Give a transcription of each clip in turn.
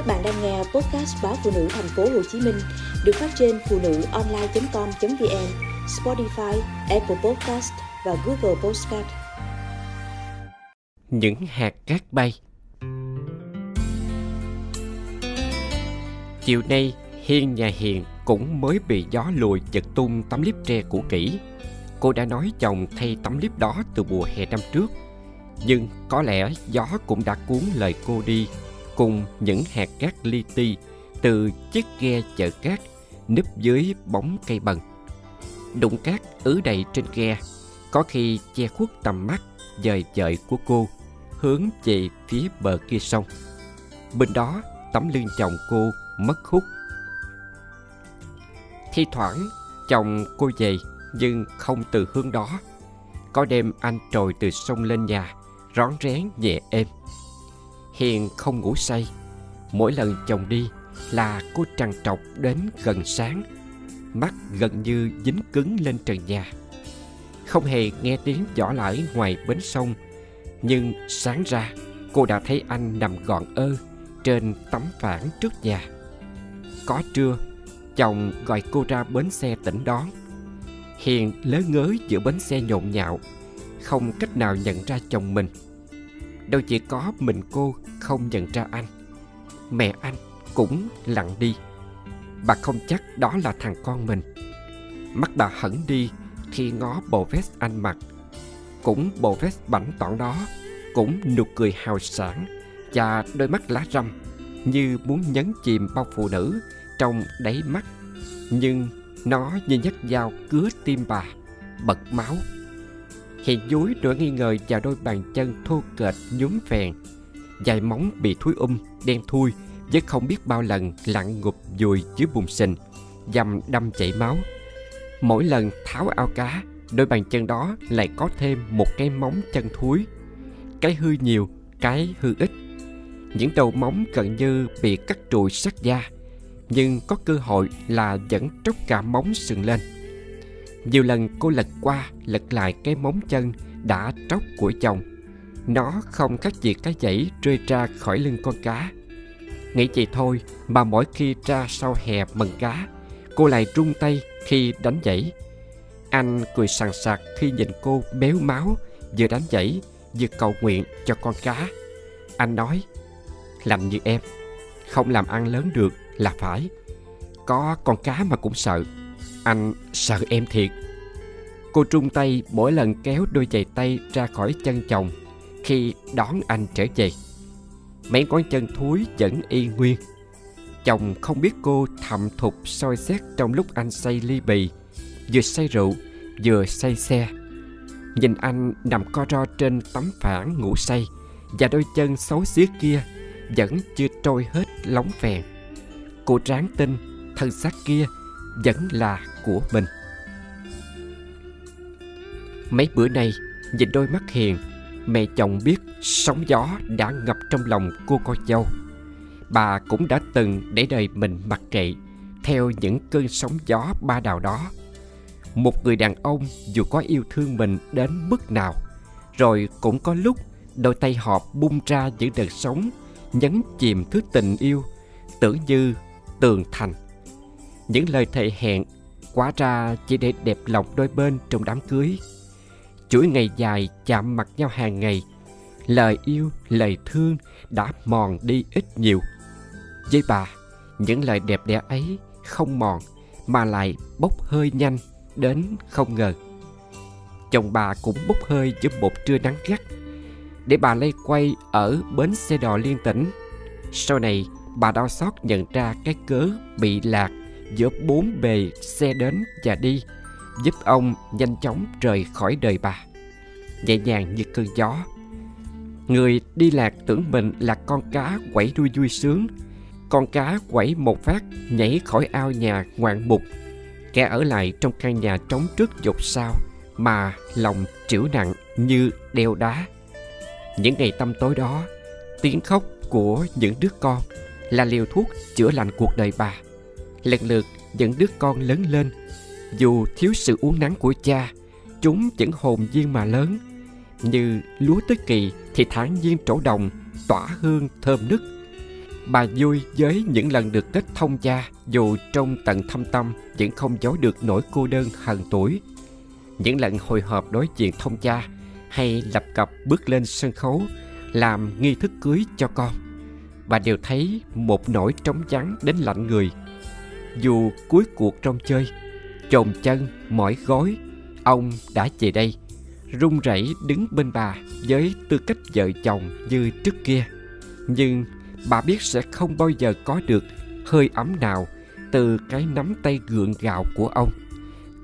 Các bạn đang nghe podcast báo phụ nữ thành phố Hồ Chí Minh được phát trên phụ nữ online.com.vn, Spotify, Apple Podcast và Google Podcast. Những hạt cát bay Chiều nay, Hiên nhà Hiền cũng mới bị gió lùi giật tung tấm liếp tre cũ kỹ. Cô đã nói chồng thay tấm liếp đó từ mùa hè năm trước. Nhưng có lẽ gió cũng đã cuốn lời cô đi cùng những hạt cát li ti từ chiếc ghe chở cát núp dưới bóng cây bần. Đụng cát ứ đầy trên ghe, có khi che khuất tầm mắt dời dợi của cô hướng về phía bờ kia sông. Bên đó, tấm lưng chồng cô mất hút. Thi thoảng, chồng cô về nhưng không từ hướng đó. Có đêm anh trồi từ sông lên nhà, rón rén nhẹ êm. Hiền không ngủ say. Mỗi lần chồng đi là cô trằn trọc đến gần sáng. Mắt gần như dính cứng lên trần nhà. Không hề nghe tiếng giỏ lãi ngoài bến sông. Nhưng sáng ra cô đã thấy anh nằm gọn ơ trên tấm phản trước nhà. Có trưa, chồng gọi cô ra bến xe tỉnh đón. Hiền lớ ngớ giữa bến xe nhộn nhạo, không cách nào nhận ra chồng mình đâu chỉ có mình cô không nhận ra anh, mẹ anh cũng lặng đi. Bà không chắc đó là thằng con mình. Mắt bà hẳn đi khi ngó bộ vest anh mặc. Cũng bộ vest bảnh tỏn đó cũng nụ cười hào sảng và đôi mắt lá râm như muốn nhấn chìm bao phụ nữ trong đáy mắt. Nhưng nó như nhát dao cứa tim bà, bật máu khi dúi nỗi nghi ngờ vào đôi bàn chân thô kệch nhúm phèn Dài móng bị thúi um, đen thui Với không biết bao lần lặn ngụp dùi dưới bùn sình Dầm đâm chảy máu. Mỗi lần tháo ao cá Đôi bàn chân đó lại có thêm một cái móng chân thúi. Cái hư nhiều, cái hư ít. Những đầu móng gần như bị cắt trụi sát da Nhưng có cơ hội là vẫn tróc cả móng sừng lên nhiều lần cô lật qua, lật lại cái móng chân đã tróc của chồng. Nó không khác gì cái dãy rơi ra khỏi lưng con cá. Nghĩ vậy thôi mà mỗi khi ra sau hè mần cá, Cô lại rung tay khi đánh dãy. Anh cười sằng sạc khi nhìn cô béo máu Vừa đánh dãy, vừa cầu nguyện cho con cá. Anh nói, Làm như em, Không làm ăn lớn được là phải. Có con cá mà cũng sợ anh sợ em thiệt. Cô trung tay mỗi lần kéo đôi giày tay ra khỏi chân chồng. Khi đón anh trở về Mấy ngón chân thúi vẫn y nguyên. Chồng không biết cô thầm thục soi xét trong lúc anh say ly bì Vừa say rượu, vừa say xe. Nhìn anh nằm co ro trên tấm phản ngủ say Và đôi chân xấu xí kia vẫn chưa trôi hết lóng phèn Cô ráng tin thân xác kia vẫn là của mình. Mấy bữa nay, nhìn đôi mắt hiền, mẹ chồng biết sóng gió đã ngập trong lòng cô con dâu. Bà cũng đã từng để đời mình mặc kệ theo những cơn sóng gió ba đào đó. Một người đàn ông dù có yêu thương mình đến mức nào, rồi cũng có lúc đôi tay họ bung ra những đợt sóng, nhấn chìm thứ tình yêu, tưởng như tường thành. Những lời thề hẹn Quá ra chỉ để đẹp lòng đôi bên trong đám cưới. Chuỗi ngày dài chạm mặt nhau hàng ngày Lời yêu, lời thương đã mòn đi ít nhiều. Với bà, những lời đẹp đẽ ấy không mòn Mà lại bốc hơi nhanh đến không ngờ. Chồng bà cũng bốc hơi giữa một trưa nắng gắt. Để bà lây quay ở bến xe đò liên tỉnh Sau này bà đau xót nhận ra cái cớ bị lạc giữa bốn bề xe đến và đi, giúp ông nhanh chóng rời khỏi đời bà. Nhẹ nhàng như cơn gió. Người đi lạc tưởng mình là con cá quẩy đuôi vui sướng. Con cá quẩy một phát, nhảy khỏi ao nhà ngoạn mục. Kẻ ở lại trong căn nhà trống trước dục sao, mà lòng trĩu nặng như đeo đá. Những ngày tâm tối đó, tiếng khóc của những đứa con là liều thuốc chữa lành cuộc đời bà lần lượt dẫn đứa con lớn lên dù thiếu sự uống nắng của cha, chúng vẫn hồn nhiên mà lớn như lúa tới kỳ thì thản nhiên trổ đồng, tỏa hương thơm nức Bà vui với những lần được kết thông gia dù trong tận thâm tâm vẫn không giấu được nỗi cô đơn hận tuổi. Những lần hồi hộp đối diện thông gia hay lập cập bước lên sân khấu, làm nghi thức cưới cho con. Bà đều thấy một nỗi trống vắng đến lạnh người. Dù cuối cuộc trong chơi, chồn chân, mỏi gối, ông đã về đây, run rẩy đứng bên bà với tư cách vợ chồng như trước kia. Nhưng bà biết sẽ không bao giờ có được hơi ấm nào từ cái nắm tay gượng gạo của ông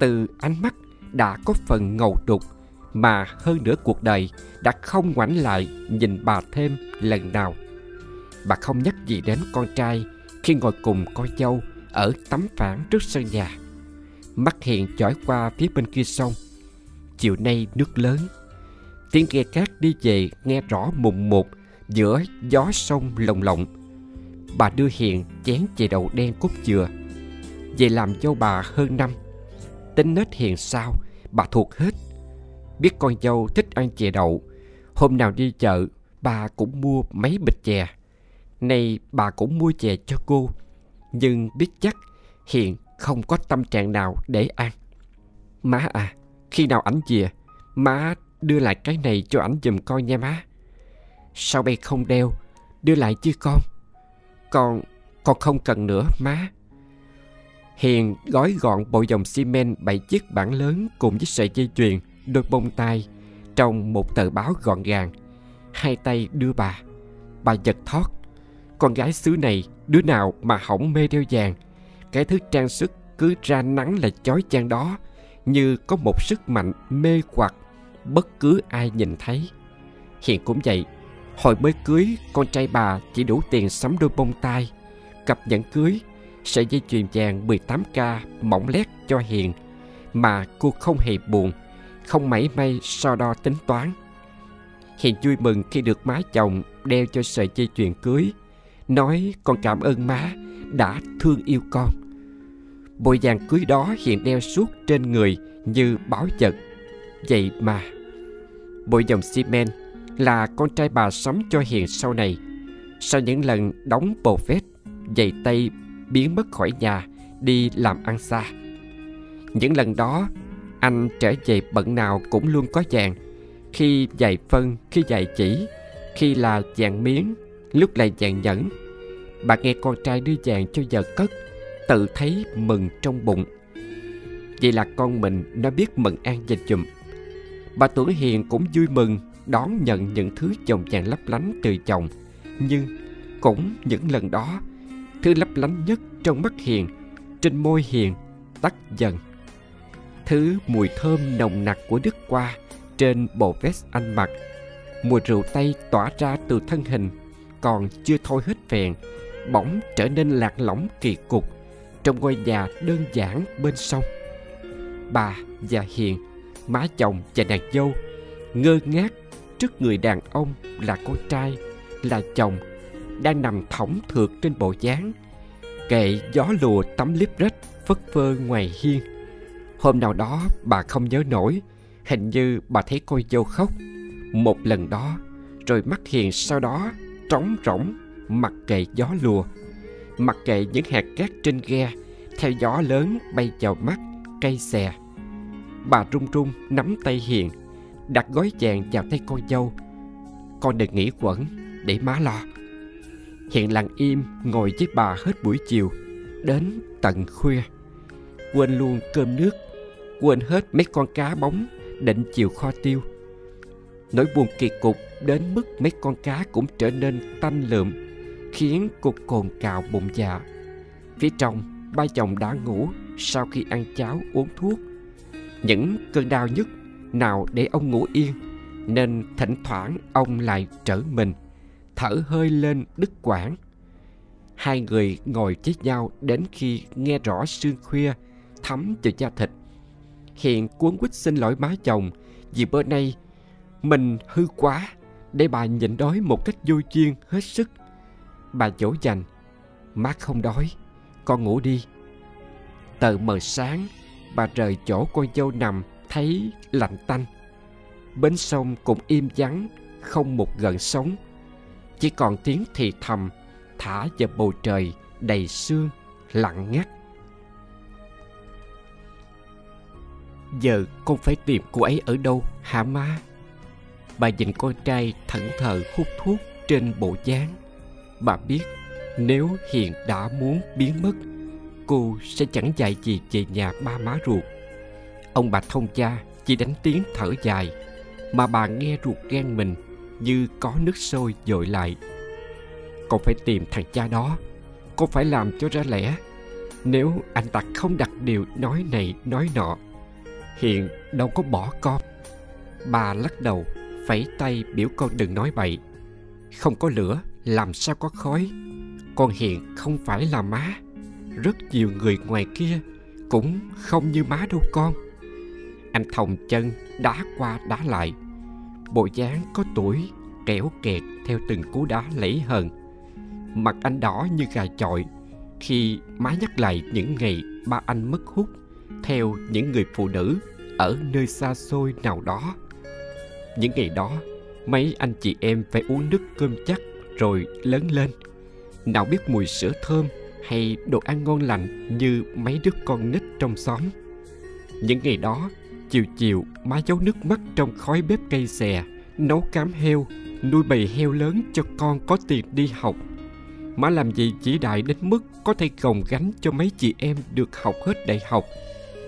từ ánh mắt đã có phần ngầu đục mà hơn nữa cuộc đời đã không ngoảnh lại nhìn bà thêm lần nào bà không nhắc gì đến con trai khi ngồi cùng con dâu ở tấm phản trước sân nhà. Mắt Hiền chói qua phía bên kia sông. Chiều nay nước lớn. Tiếng ghe cát đi về nghe rõ mùng một giữa gió sông lồng lộng. Bà đưa hiền chén chè đậu đen cốt dừa. Về làm dâu bà hơn năm. Tính nết hiền sao, bà thuộc hết. Biết con dâu thích ăn chè đậu. Hôm nào đi chợ, bà cũng mua mấy bịch chè. Nay bà cũng mua chè cho cô nhưng biết chắc hiền không có tâm trạng nào để ăn má à khi nào ảnh về má đưa lại cái này cho ảnh giùm coi nha má Sao bay không đeo Đưa lại chứ con Con Con không cần nữa má Hiền gói gọn bộ dòng xi men bảy chiếc bản lớn cùng với sợi dây chuyền, đôi bông tai trong một tờ báo gọn gàng. Hai tay đưa bà. Bà giật thót. Con gái xứ này đứa nào mà hỏng mê đeo vàng. Cái thứ trang sức cứ ra nắng là chói chang đó như có một sức mạnh mê hoặc bất cứ ai nhìn thấy. Hiền cũng vậy, Hồi mới cưới, con trai bà chỉ đủ tiền sắm đôi bông tai, cặp nhẫn cưới, sợi dây chuyền vàng 18K mỏng lét cho Hiền, mà cô không hề buồn, không mảy may so đo tính toán. Hiền vui mừng khi được má chồng đeo cho sợi dây chuyền cưới, nói con cảm ơn má đã thương yêu con. Bộ vàng cưới đó hiện đeo suốt trên người như báo vật. Vậy mà, bộ dòng xi men là con trai bà sắm cho Hiền sau này. Sau những lần đóng bồ phết, giày tay biến mất khỏi nhà, đi làm ăn xa. Những lần đó, anh trở về bận nào cũng luôn có vàng. Khi giày phân, khi giày chỉ, khi là vàng miếng, lúc lại vàng nhẫn. Bà nghe con trai đưa vàng cho vợ cất, tự thấy mừng trong bụng. Vậy là con mình nó biết mừng an dành chùm. Bà tuổi Hiền cũng vui mừng đón nhận những thứ chồng chàng lấp lánh từ chồng nhưng cũng những lần đó thứ lấp lánh nhất trong mắt hiền trên môi hiền tắt dần thứ mùi thơm nồng nặc của đức qua trên bộ vest anh mặc mùi rượu tây tỏa ra từ thân hình còn chưa thôi hết phèn, bỗng trở nên lạc lõng kỳ cục, trong ngôi nhà đơn giản bên sông. Bà và hiền, má chồng và nàng dâu, ngơ ngác trước người đàn ông là con trai, là chồng, đang nằm thõng thượt trên bộ dáng, kệ gió lùa tấm liếp rách, phất phơ ngoài hiên. Hôm nào đó bà không nhớ nổi, hình như bà thấy cô dâu khóc. Một lần đó, rồi mắt hiền sau đó trống rỗng, mặc kệ gió lùa, mặc kệ những hạt cát trên ghe, theo gió lớn bay vào mắt cây xè. Bà run run nắm tay hiền, đặt gói vàng vào tay con dâu. Con đừng nghĩ quẩn, để má lo. Hiện lặng im ngồi với bà hết buổi chiều, đến tận khuya. Quên luôn cơm nước, quên hết mấy con cá bóng, định chiều kho tiêu nỗi buồn kỳ cục đến mức mấy con cá cũng trở nên tanh lượm, khiến cô cồn cào bụng dạ. Phía trong, ba chồng đã ngủ sau khi ăn cháo uống thuốc. Những cơn đau nhức nào để ông ngủ yên, nên thỉnh thoảng ông lại trở mình, thở hơi lên đứt quãng. Hai người ngồi với nhau đến khi nghe rõ sương khuya, thấm vào da thịt. Hiện cuốn quýt xin lỗi má chồng vì bữa nay mình hư quá, để bà nhịn đói một cách vô duyên hết sức. Bà dỗ dành má không đói, con ngủ đi. Tờ mờ sáng, bà rời chỗ con dâu nằm thấy lạnh tanh. Bến sông cũng im vắng, không một gợn sóng. Chỉ còn tiếng thì thầm, thả vào bầu trời đầy sương, lặng ngắt. Giờ con phải tìm cô ấy ở đâu, hả má? Bà nhìn con trai thẫn thờ hút thuốc trên bộ dáng. Bà biết nếu hiền đã muốn biến mất, cô sẽ chẳng dạy gì về nhà ba má ruột. Ông bà thông cha chỉ đánh tiếng thở dài, mà bà nghe ruột gan mình như có nước sôi dội lại. Con phải tìm thằng cha đó, con phải làm cho ra lẽ. Nếu anh ta không đặt điều nói này, nói nọ hiện đâu có bỏ con. Bà lắc đầu phẩy tay biểu con đừng nói bậy. Không có lửa, làm sao có khói? Con hiện không phải là má. Rất nhiều người ngoài kia cũng không như má đâu con. Anh thòng chân đá qua đá lại. Bộ dáng có tuổi kẻo kẹt theo từng cú đá lẫy hờn. Mặt anh đỏ như gà chọi. Khi má nhắc lại những ngày ba anh mất hút, theo những người phụ nữ ở nơi xa xôi nào đó những ngày đó, mấy anh chị em phải uống nước cơm chắc rồi lớn lên. Nào biết mùi sữa thơm hay đồ ăn ngon lành như mấy đứa con nít trong xóm. Những ngày đó, chiều chiều, má giấu nước mắt trong khói bếp cây xè, nấu cám heo, nuôi bầy heo lớn cho con có tiền đi học. Má làm gì chỉ đại đến mức có thể gồng gánh cho mấy chị em được học hết đại học.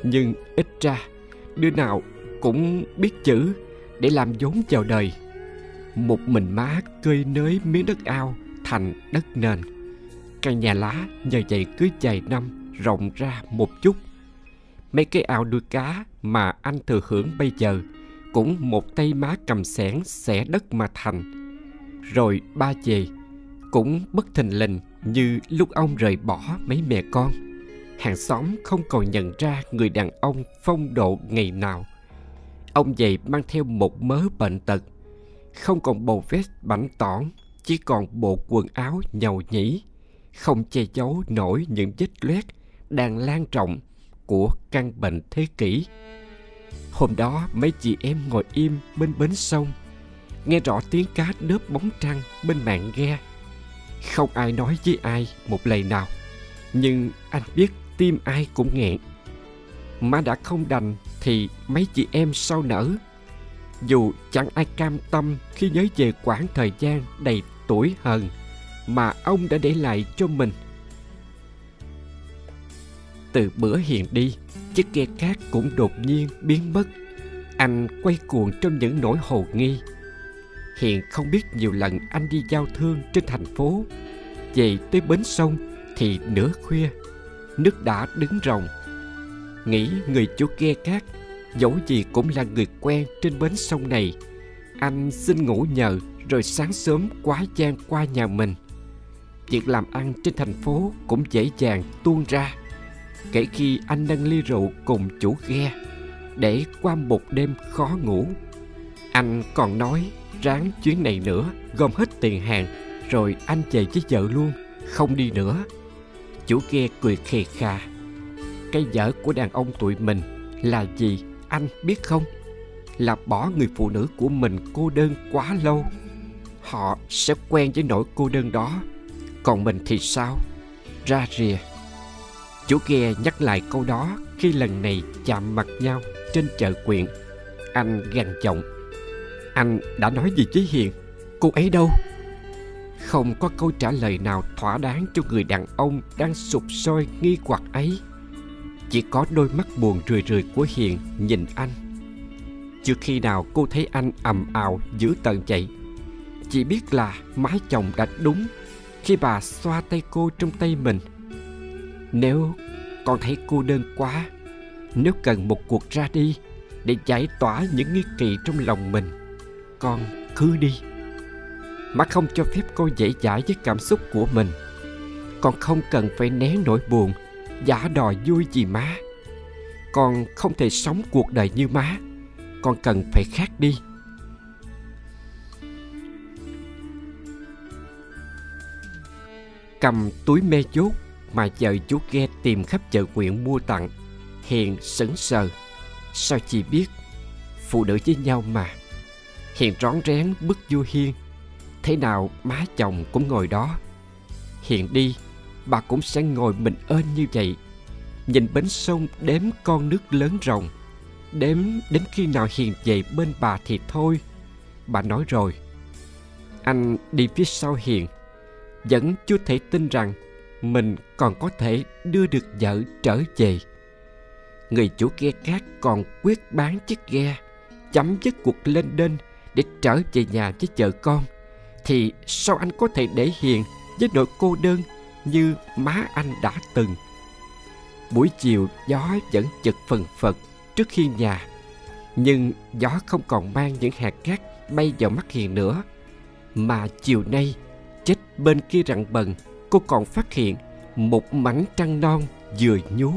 Nhưng ít ra, đứa nào cũng biết chữ để làm vốn chào đời. Một mình má cơi nới miếng đất ao thành đất nền. Căn nhà lá nhờ vậy cứ vài năm, rộng ra một chút. Mấy cái ao nuôi cá mà anh thừa hưởng bây giờ cũng một tay má cầm xẻng xẻ đất mà thành. Rồi ba về cũng bất thình lình như lúc ông rời bỏ mấy mẹ con. Hàng xóm không còn nhận ra người đàn ông phong độ ngày nào ông dậy mang theo một mớ bệnh tật. Không còn bộ vest bảnh tỏn, chỉ còn bộ quần áo nhầu nhĩ. Không che giấu nổi những vết loét đang lan rộng của căn bệnh thế kỷ. Hôm đó, mấy chị em ngồi im bên bến sông, nghe rõ tiếng cá đớp bóng trăng bên mạn ghe. Không ai nói với ai một lời nào, nhưng anh biết tim ai cũng nghẹn. Má đã không đành thì mấy chị em sau nở? Dù chẳng ai cam tâm khi nhớ về quãng thời gian đầy tuổi hờn mà ông đã để lại cho mình. Từ bữa hiền đi, chiếc ghe cát cũng đột nhiên biến mất. Anh quay cuồng trong những nỗi hồ nghi. Hiền không biết nhiều lần anh đi giao thương trên thành phố. Về tới bến sông thì nửa khuya, nước đã đứng ròng nghĩ người chủ ghe cát dẫu gì cũng là người quen trên bến sông này. Anh xin ngủ nhờ, rồi sáng sớm quá gian qua nhà mình. Việc làm ăn trên thành phố cũng dễ dàng tuôn ra, kể khi anh nâng ly rượu cùng chủ ghe, để qua một đêm khó ngủ. Anh còn nói, ráng chuyến này nữa, gom hết tiền hàng, rồi anh về với vợ luôn, không đi nữa. Chủ ghe cười khề khà cái dở của đàn ông tụi mình là gì, anh biết không? Là bỏ người phụ nữ của mình cô đơn quá lâu, họ sẽ quen với nỗi cô đơn đó. Còn mình thì sao? Ra rìa. Chủ ghe nhắc lại câu đó khi lần này chạm mặt nhau trên chợ quyện. Anh gằn giọng. Anh đã nói gì với hiền? Cô ấy đâu? Không có câu trả lời nào thỏa đáng cho người đàn ông đang sụp sôi nghi hoặc ấy chỉ có đôi mắt buồn rười rười của hiền nhìn anh. Chưa khi nào cô thấy anh ầm ào giữ tận chạy chỉ biết là má chồng đã đúng khi bà xoa tay cô trong tay mình. Nếu con thấy cô đơn quá, nếu cần một cuộc ra đi để giải tỏa những nghi kỵ trong lòng mình, con cứ đi. Má không cho phép cô dễ dãi với cảm xúc của mình. Con không cần phải né nỗi buồn giả đòi vui gì má. Con không thể sống cuộc đời như má. Con cần phải khác đi. Cầm túi mê chốt mà vợ chú ghe tìm khắp chợ quyện mua tặng hiền sững sờ. Sao chị biết? Phụ nữ với nhau mà. Hiền rón rén bước vô hiên. Thế nào má chồng cũng ngồi đó. Hiền đi, bà cũng sẽ ngồi mình ên như vậy. Nhìn bến sông đếm con nước lớn rộng. Đếm đến khi nào Hiền về bên bà thì thôi. Bà nói rồi. Anh đi phía sau Hiền. Vẫn chưa thể tin rằng mình còn có thể đưa được vợ trở về. Người chủ ghe cát còn quyết bán chiếc ghe, chấm dứt cuộc lên đên để trở về nhà với vợ con. Thì sao anh có thể để Hiền với nỗi cô đơn như má anh đã từng? Buổi chiều gió vẫn chực phần phật trước khi nhà. Nhưng gió không còn mang những hạt cát bay vào mắt Hiền nữa. Mà chiều nay, chết bên kia rặng bần, cô còn phát hiện một mảnh trăng non vừa nhú